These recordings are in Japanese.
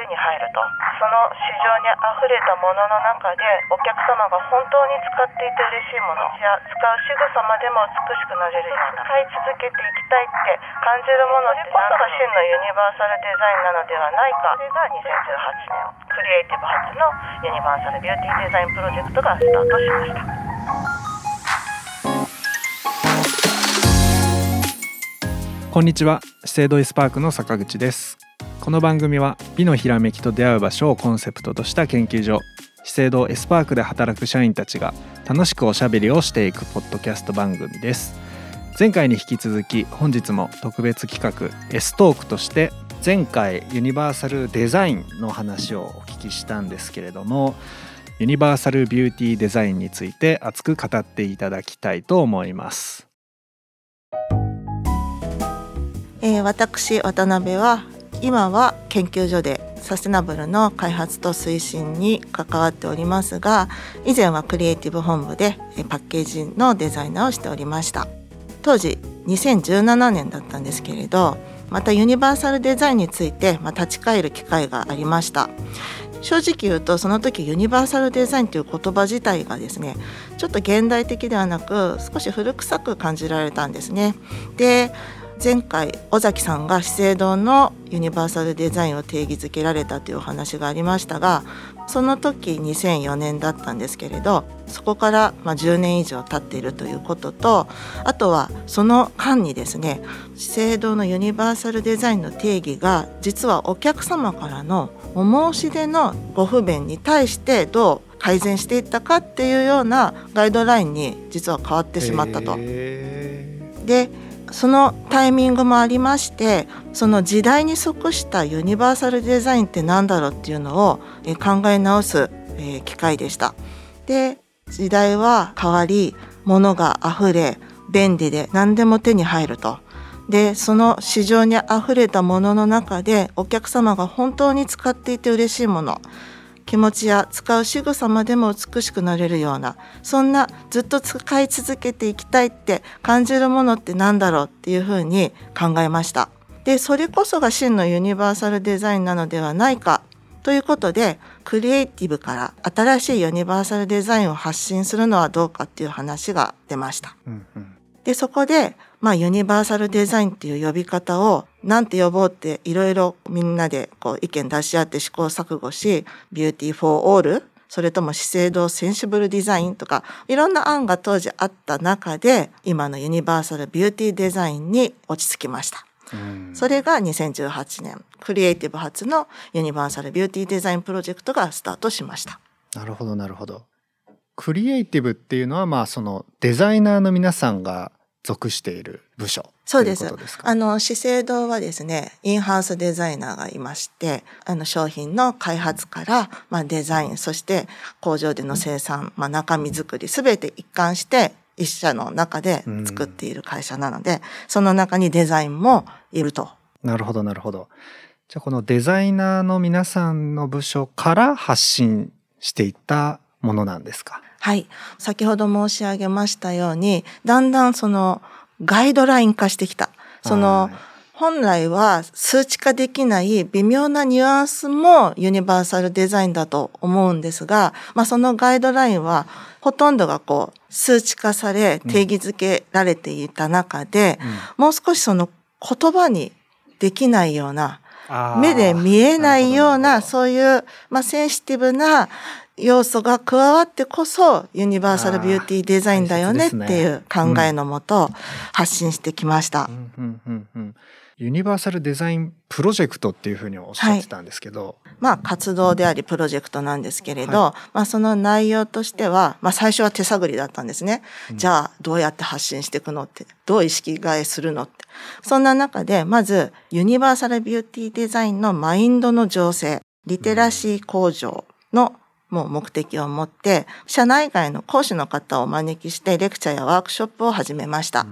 手に入ると。その市場にあふれたものの中でお客様が本当に使っていて嬉しいものや使う仕草までも美しくなれるような使い続けていきたいって感じるものってこそが真のユニバーサルデザインなのではないか。それが2018年クリエイティブ発のユニバーサルビューティーデザインプロジェクトがスタートしました。こんにちは。資生堂エスパークの坂口ですこの番組は美のひらめきと出会う場所をコンセプトとした研究所資生堂エスパークで働く社員たちが楽しくおしゃべりをしていくポッドキャスト番組です前回に引き続き本日も特別企画 S トークとして前回ユニバーサルデザインの話をお聞きしたんですけれどもユニバーサルビューティーデザインについて熱く語っていただきたいと思います。えー、私渡辺は今は研究所でサステナブルの開発と推進に関わっておりますが以前はクリエイティブ本部でパッケージのデザイナーをしておりました。当時2017年だったんですけれどまたユニバーサルデザインについて、立ち返る機会がありました。正直言うとその時ユニバーサルデザインという言葉自体がですねちょっと現代的ではなく少し古臭く感じられたんですね。で前回尾崎さんが資生堂のユニバーサルデザインを定義づけられたというお話がありましたがその時2004年だったんですけれどそこからま10年以上経っているということとあとはその間にですね資生堂のユニバーサルデザインの定義が実はお客様からのお申し出のご不便に対してどう改善していったかっていうようなガイドラインに実は変わってしまったと。でそのタイミングもありましてその時代に即したユニバーサルデザインって何だろうっていうのを考え直す機会でした。で時代は変わり物が溢れ便利で何でも手に入ると。でその市場にあふれたものの中でお客様が本当に使っていて嬉しいもの気持ちや使う仕草までも美しくなれるようなそんなずっと使い続けていきたいって感じるものって何だろうっていうふうに考えました。でそれこそが真のユニバーサルデザインなのではないかということでクリエイティブから新しいユニバーサルデザインを発信するのはどうかっていう話が出ました。うんうん、でそこでまあ、ユニバーサルデザインっていう呼び方をなんて呼ぼうっていろいろみんなでこう意見出し合って試行錯誤し、Beauty for All、それとも資生堂センシブルデザインとか、いろんな案が当時あった中で、今のユニバーサルビューティーデザインに落ち着きました。それが2018年、クリエイティブ発のユニバーサルビューティーデザインプロジェクトがスタートしました。なるほど、なるほど。クリエイティブっていうのは、まあ、そのデザイナーの皆さんが属している部署そうです。あの、資生堂はですね、インハウスデザイナーがいまして、あの、商品の開発から、まあ、デザイン、そして工場での生産、まあ、中身作り、すべて一貫して、一社の中で作っている会社なので、その中にデザインもいると。なるほど、なるほど。じゃあ、このデザイナーの皆さんの部署から発信していったものなんですか？はい。先ほど申し上げましたように、だんだんそのガイドライン化してきた。その、本来は数値化できない微妙なニュアンスもユニバーサルデザインだと思うんですが、まあそのガイドラインはほとんどがこう数値化され定義づけられていた中で、うん、もう少しその言葉にできないような、目で見えないような、そういう、まあ、センシティブな要素が加わってこそユニバーサルビューティーデザインだよね。っていう考えのもと発信してきました。ユニバーサルデザインプロジェクトっていうふうにおっしゃってたんですけど、はい、まあ活動でありプロジェクトなんですけれど、はい、まあその内容としては、まあ最初は手探りだったんですね。うん、じゃあどうやって発信していくのって、どう意識替えするのって。そんな中で、まずユニバーサルビューティーデザインのマインドの醸成、リテラシー向上のもう目的を持って、社内外の講師の方をお招きしてレクチャーやワークショップを始めました。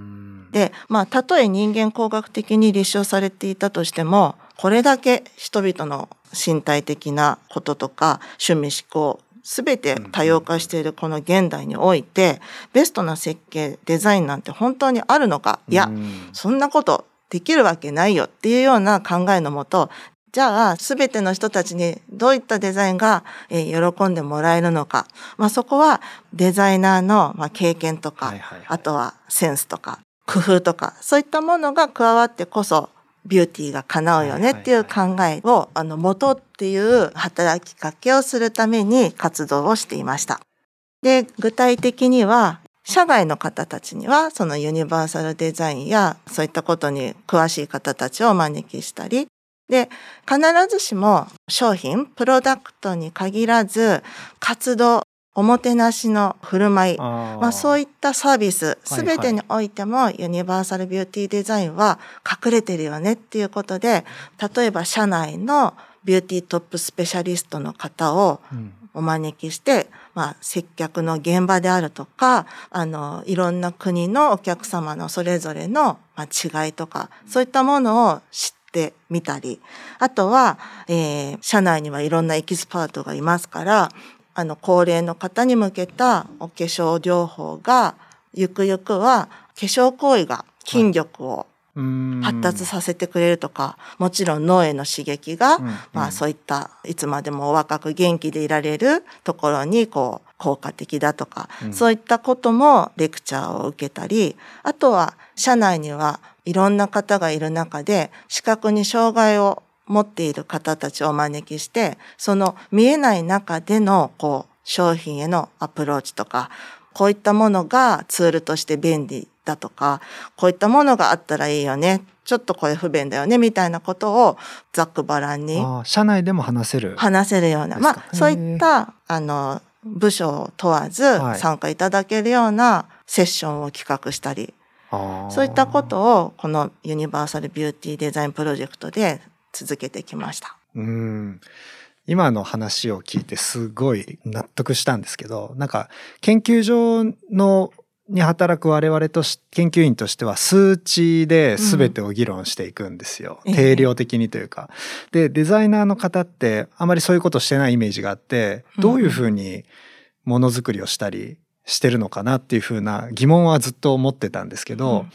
で、まあ、たとえ人間工学的に立証されていたとしても、これだけ人々の身体的なこととか趣味思考、すべて多様化しているこの現代において、ベストな設計、デザインなんて本当にあるのか？いや、そんなことできるわけないよっていうような考えのもと、じゃあ、すべての人たちにどういったデザインが、えー喜んでもらえるのか。まあ、そこはデザイナーの、まあ、経験とか、はいはいはいあとはセンスとか、工夫とか、そういったものが加わってこそ、ビューティーが叶うよねっていう考えを、あの、元っていう働きかけをするために活動をしていました。で、具体的には、社外の方たちには、そのユニバーサルデザインや、そういったことに詳しい方たちをお招きしたり、で、必ずしも商品、プロダクトに限らず、活動、おもてなしの振る舞い、あまあ、そういいったサービス、はいすべてにおいてもユニバーサルビューティーデザインは隠れてるよねっていうことで、例えば社内のビューティートップスペシャリストの方をうん。お招きして、まあ、接客の現場であるとか、あの、いろんな国のお客様のそれぞれのまあ違いとか、そういったものを知ってみたり、あとは、えー社内にはいろんなエキスパートがいますから、あの、高齢の方に向けたお化粧療法が、ゆくゆくは化粧行為が筋力をうん。発達させてくれるとか、もちろん脳への刺激が、うんまあそういったいつまでもお若く元気でいられるところにこう効果的だとか、うん。そういったこともレクチャーを受けたり、あとは社内にはいろんな方がいる中で視覚に障害を持っている方たちをお招きして、その見えない中でのこう商品へのアプローチとか、こういったものがツールとして便利だとか、こういったものがあったらいいよね。ちょっとこれ不便だよね、みたいなことをざっくばらんに社内でも話せる。話せるような、まあ、そういった、あの、部署を問わずはい。参加いただけるようなセッションを企画したり、そういったことをこのユニバーサルビューティーデザインプロジェクトで続けてきました。うん。今の話を聞いてすごい納得したんですけどなんか研究所のに働く我々とし研究員としては数値で全てを議論していくんですよ、うん。定量的にというか。でデザイナーの方ってあまりそういうことしてないイメージがあってどういうふうにものづくりをしたりしてるのかなっていうふうな疑問はずっと思ってたんですけど、うん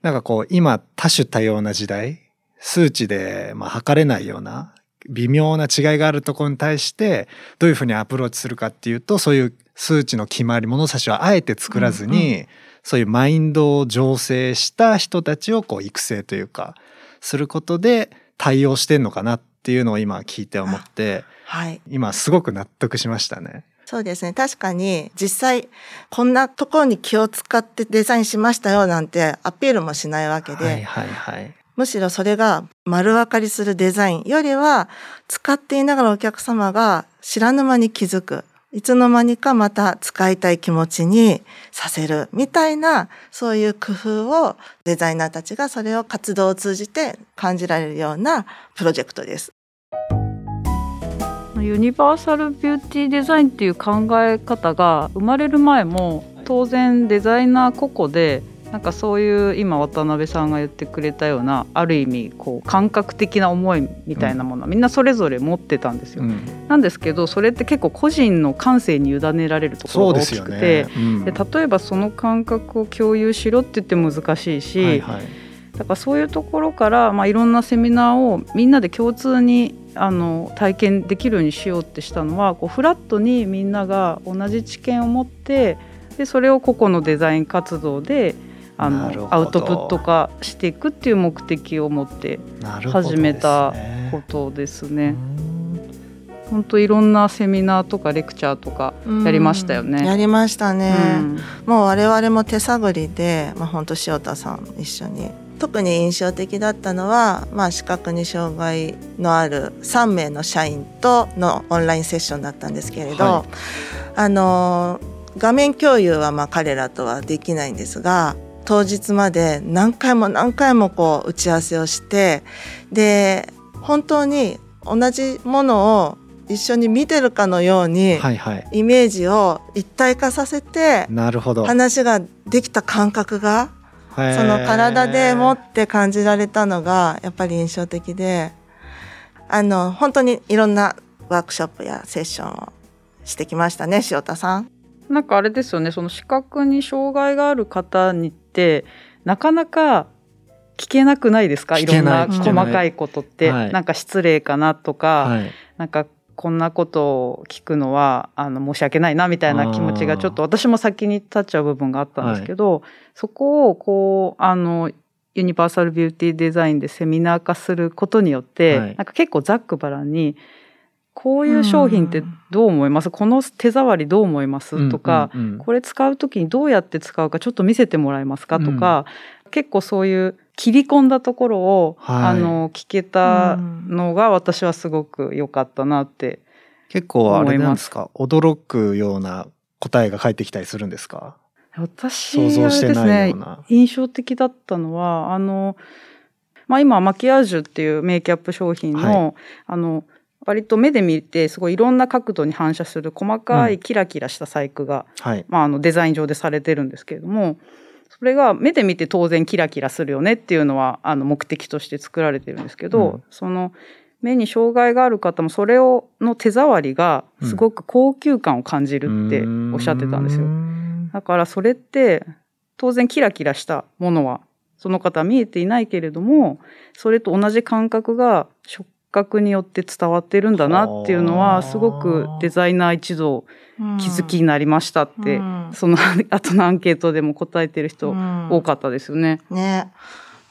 なんかこう今多種多様な時代数値でまあ測れないような微妙な違いがあるところに対してどういうふうにアプローチするかっていうとそういう数値の決まり物差しをあえて作らずに、うんそういうマインドを醸成した人たちをこう育成というかすることで対応してんのかなっていうのを今聞いて思ってはい。今すごく納得しましたね。そうですね。確かに実際こんなところに気を使ってデザインしましたよなんてアピールもしないわけで、はいはいはい。むしろそれが丸分かりするデザインよりは使っていながらお客様が知らぬ間に気づく。いつの間にかまた使いたい気持ちにさせるみたいなそういう工夫をデザイナーたちがそれを活動を通じて感じられるようなプロジェクトです。ユニバーサルビューティーデザインっていう考え方が生まれる前も当然デザイナー個々でなんかそういう今渡辺さんが言ってくれたようなある意味こう感覚的な思いみたいなものはみんなそれぞれ持ってたんですよ。うん、なんですけどそれって結構個人の感性に委ねられるところが大きくてね。うんで例えばその感覚を共有しろって言っても難しいし、はいはいだからそういうところから、まあ、いろんなセミナーをみんなで共通にあの体験できるようにしようってしたのはこうフラットにみんなが同じ知見を持ってでそれを個々のデザイン活動であのアウトプット化していくっていう目的を持って始めたことですうね。ん本当いろんなセミナーとかレクチャーとかやりましたよね。やりましたね。うんもう我々も手探りで、まあ、本当塩田さん一緒に特に印象的だったのは、まあ、視覚に障害のある3名の社員とのオンラインセッションだったんですけれど、はあの画面共有はまあ彼らとはできないんですが当日まで何回も何回もこう打ち合わせをしてで本当に同じものを一緒に見てるかのように、はいはい。イメージを一体化させてなるほど。話ができた感覚がその体でもって感じられたのがやっぱり印象的であの本当にいろんなワークショップやセッションをしてきましたね塩田さん。なんかあれですよねその視覚に障害がある方にってなかなか聞けなくないですか？いろんな細かいことって、はい。なんか失礼かなとか、はい。なんかこんなことを聞くのはあの申し訳ないなみたいな気持ちがちょっと私も先に立っちゃう部分があったんですけど、そこをこうあのユニバーサルビューティーデザインでセミナー化することによって、はい。なんか結構ざっくばらんにこういう商品ってどう思います、この手触りどう思います、とか、うんうんうん。これ使う時にどうやって使うかちょっと見せてもらえますか？とか、結構そういう切り込んだところを、はい。あの聞けたのが私はすごく良かったなって。結構あれなんですか？驚くような答えが返ってきたりするんですか？私想像してあれですね印象的だったのはあの、まあ、今マキアージュっていうメイキャップ商品の,、はあの割と目で見てすごいいろんな角度に反射する細かういキラキラした細工が、はい。まあ、あのデザイン上でされてるんですけれどもそれが目で見て当然キラキラするよねっていうのはあの目的として作られてるんですけど、うん。その目に障害がある方もそれをの手触りがすごく高級感を感じるっておっしゃってたんですよ。だからそれって当然キラキラしたものはその方は見えていないけれどもそれと同じ感覚が触覚によって伝わってるんだなっていうのはすごくデザイナー一同気づきになりましたって、うん。その後のアンケートでも答えてる人うん。多かったですよね。ね。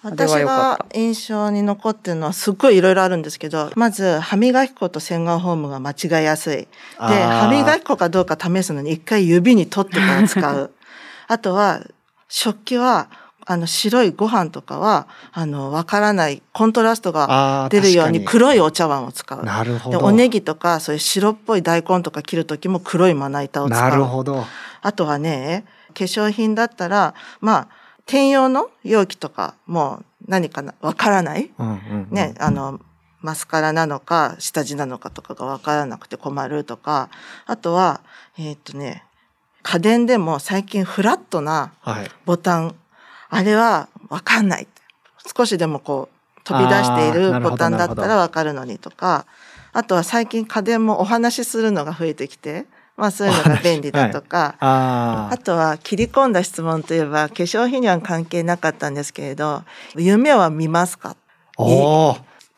あれは私が印象に残ってるのはすっごいいろいろあるんですけどまず歯磨き粉と洗顔フォームが間違いやすい。で歯磨き粉かどうか試すのに一回指に取ってから使う。あとは食器はあの白いご飯とかはあのわからないコントラストが出るように黒いお茶碗を使う。なるほど。でおネギとかそういう白っぽい大根とか切る時も黒いまな板を使う。なるほど。あとはね、化粧品だったら、まあ、兼用の容器とかもう何かなわからない。うんうんうん。ね、あの、マスカラなのか、下地なのかとかがわからなくて困るとか、あとは、えーっとね、家電でも最近フラットなはい。ボタン、あれはわかんない。少しでもこう、飛び出しているボタンだったらわかるのにとか、あとは最近家電もお話しするのが増えてきて、まあそういうのが便利だとか、ああとは切り込んだ質問といえば化粧品には関係なかったんですけれど夢は見ますか？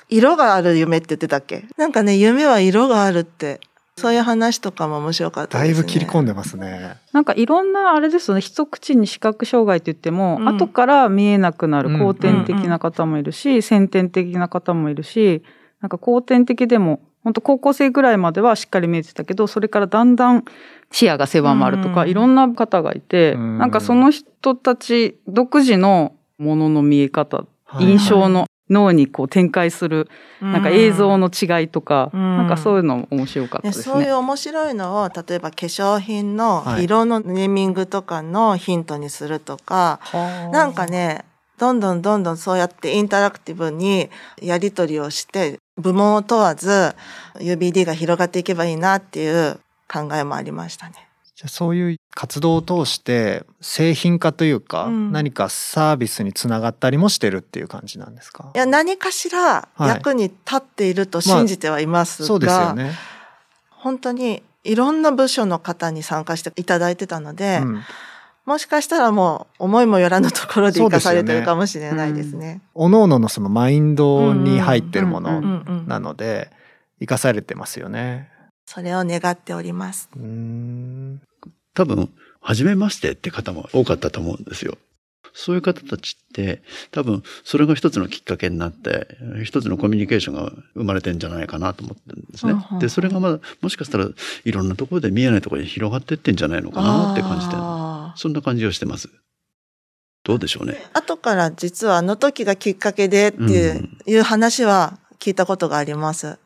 色がある夢って言ってたっけ？なんかね夢は色があるってそういう話とかも面白かっただいですね。ぶ切り込んでますね。なんかいろんなあれですよね。一口に視覚障害って言っても、うん。後から見えなくなるうん後天的な方もいるし、先天的な方もいるしなんか後天的でも本当高校生ぐらいまではしっかり見えてたけどそれからだんだん視野が狭まるとか、うん。いろんな方がいて、うん。なんかその人たち独自のものの見え方、はい。印象の脳にこう展開するなんか映像の違いとか、うんなんかそういうの面白かったね、ですね。そういう面白いのを例えば化粧品のはい色のネーミングとかのヒントにするとか、なんかねどんどんどんどんそうやってインタラクティブにやり取りをして部門を問わず UBD が広がっていけばいいなっていう考えもありましたね。じゃあそういう活動を通して製品化というか、うん。何かサービスにつながったりもしてるっていう感じなんですか？いや何かしらはい。役に立っていると信じてはいますが、そうですよね、本当にいろんな部署の方に参加していただいてたので、うん、もしかしたらもう思いもよらぬところで生かされてるかもしれないですね。各々のそのマインドに入ってるもうん。のなので生かされてますよね。それを願っております。うーん多分、初めましてって方も多かったと思うんですよ。そういう方たちって、多分、それが一つのきっかけになって、一つのコミュニケーションが生まれてんじゃないかなと思ってるんですね。で、それがまだ、もしかしたらいろんなところで見えないところに広がってってんじゃないのかなって感じてそんな感じをしてます。どうでしょうね。後から実はあの時がきっかけでっていう,、うんいう話は聞いたことがあります。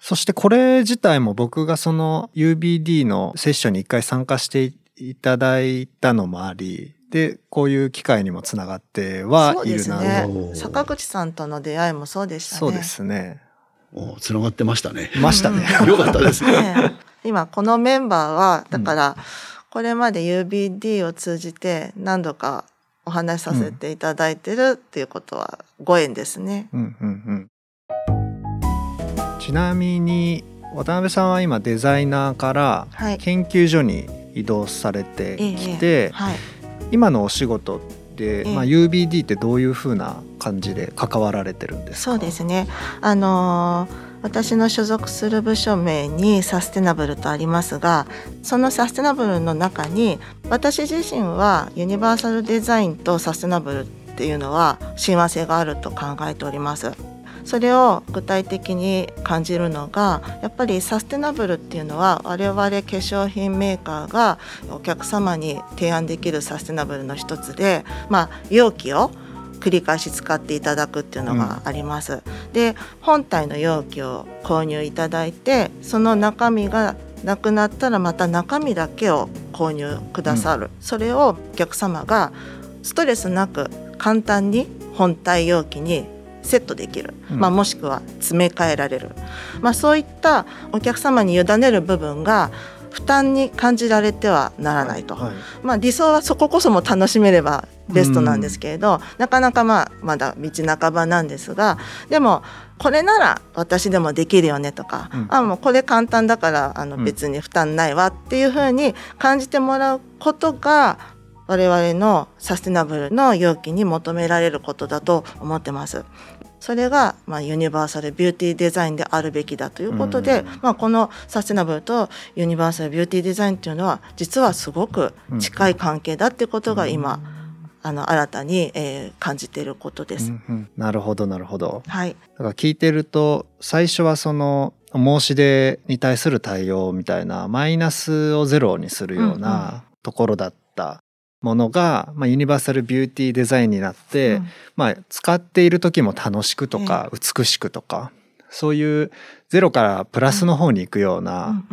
そしてこれ自体も僕がその UBD のセッションに一回参加していただいたのもありでこういう機会にもつながってはいるなそうですおね。ー坂口さんとの出会いもそうでしたね。そうですね。お繋がってましたね。ましたね。よかったですね。ね今このメンバーはだからこれまで UBD を通じて何度かお話しさせていただいてるっていうことはご縁ですね。うんうんうん。ちなみに渡辺さんは今デザイナーからはい。研究所に移動されてきて、はい。今のお仕事で、ええまあ、UBD ってどういうふうな感じで関わられてるんですか？そうですねあのー私の所属する部署名にサステナブルとありますがそのサステナブルの中に私自身はユニバーサルデザインとサステナブルっていうのは親和性があると考えております。それを具体的に感じるのがやっぱりサステナブルっていうのは我々化粧品メーカーがお客様に提案できるサステナブルの一つで、まあ、容器を繰り返し使っていただくっていうのがあります。で本体の容器を購入いただいてその中身がなくなったらまた中身だけを購入くださる、それをお客様がストレスなく簡単に本体容器にセットできる、うん。まあ、もしくは詰め替えられる、まあ、そういったお客様に委ねる部分が負担に感じられてはならないと、はいまあ、理想はそここそも楽しめればベストなんですけれど、なかなかまあまだ道半ばなんですがでもこれなら私でもできるよねとか、うん。あもうこれ簡単だからあのうん。別に負担ないわっていうふうに感じてもらうことが我々のサステナブルの容器に求められることだと思ってます。それが、まあ、ユニバーサルビューティーデザインであるべきだということで、うん。まあ、このサステナブルとユニバーサルビューティーデザインっていうのは実はすごく近い関係だっていうことが今、あの新たに、えー感じていることです。うんうん。なるほどなるほど。はい、だから聞いてると最初はその申し出に対する対応みたいなマイナスをゼロにするよううんうん。なところだったものが、まあ、ユニバーサルビューティーデザインになって、うん。まあ、使っている時も楽しくとか美しくとかそういうゼロからプラスの方に行くよううな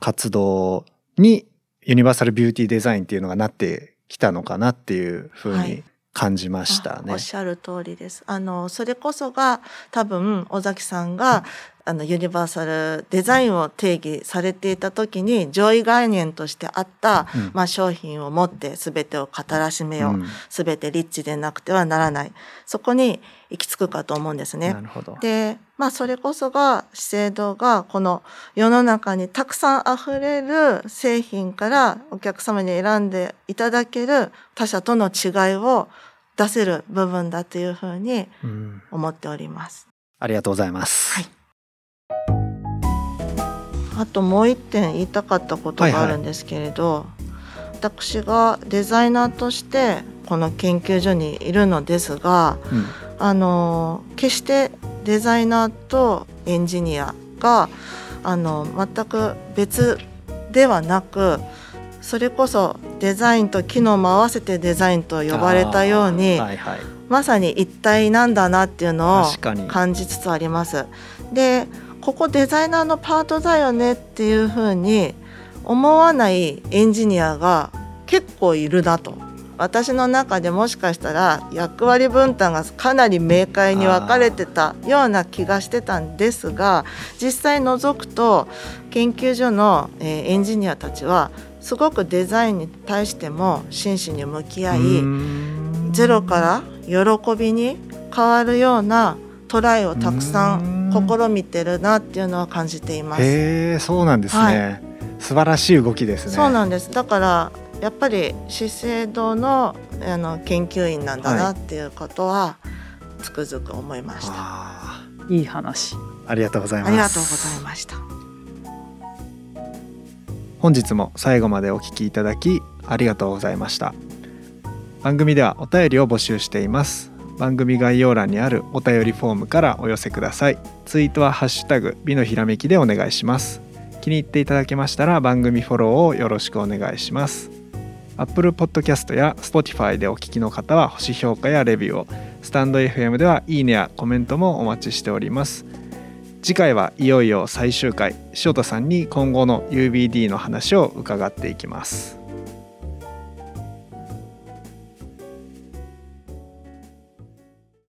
活動にユニバーサルビューティーデザインっていうのがなってきたのかなっていうふうにはい。感じましたね。あおっ。しゃる通りです。あのそれこそが多分尾崎さんが、あのユニバーサルデザインを定義されていた時に上位概念としてあった、うんまあ、商品を持って全てを語らしめよう、うん全てリッチでなくてはならないそこに行き着くかと思うんですねな。るほど。でまあそれこそが資生堂がこの世の中にたくさんあふれる製品からお客様に選んでいただける他社との違いを出せる部分だというふうにうん思っております。ありがとうございます。はいあともう一点言いたかったことがあるんですけれど、私がデザイナーとしてこの研究所にいるのですが、うん。あの決してデザイナーとエンジニアがあの全く別ではなくそれこそデザインと機能も合わせてデザインと呼ばれたように、はいはい、まさに一体なんだなっていうのを感じつつあります。でここデザイナーのパートだよねっていうふうに思わないエンジニアが結構いるなと。私の中でもしかしたら役割分担がかなり明快に分かれてたような気がしてたんですが実際覗くと研究所の、えーエンジニアたちはすごくデザインに対しても真摯に向き合い、ゼロから喜びに変わるようなトライをたくさん試みてるなっていうのは感じています。へえそうなんですね、素晴らしい動きですね。そうなんです。だからやっぱり資生堂のあの研究員なんだなっていうことはつくづく思いました。あいい話。ーありがとうございます。ありがとうございました。本日も最後までお聞きいただきありがとうございました。番組ではお便りを募集しています番組概要欄にあるお便りフォームからお寄せください。ツイートはハッシュタグ美のひらめきでお願いします。気に入っていただけましたら番組フォローをよろしくお願いします。Apple Podcast や Spotify でお聞きの方は星評価やレビューをスタンド FM ではいいねやコメントもお待ちしております。次回はいよいよ最終回。塩田さんに今後の UBD の話を伺っていきます。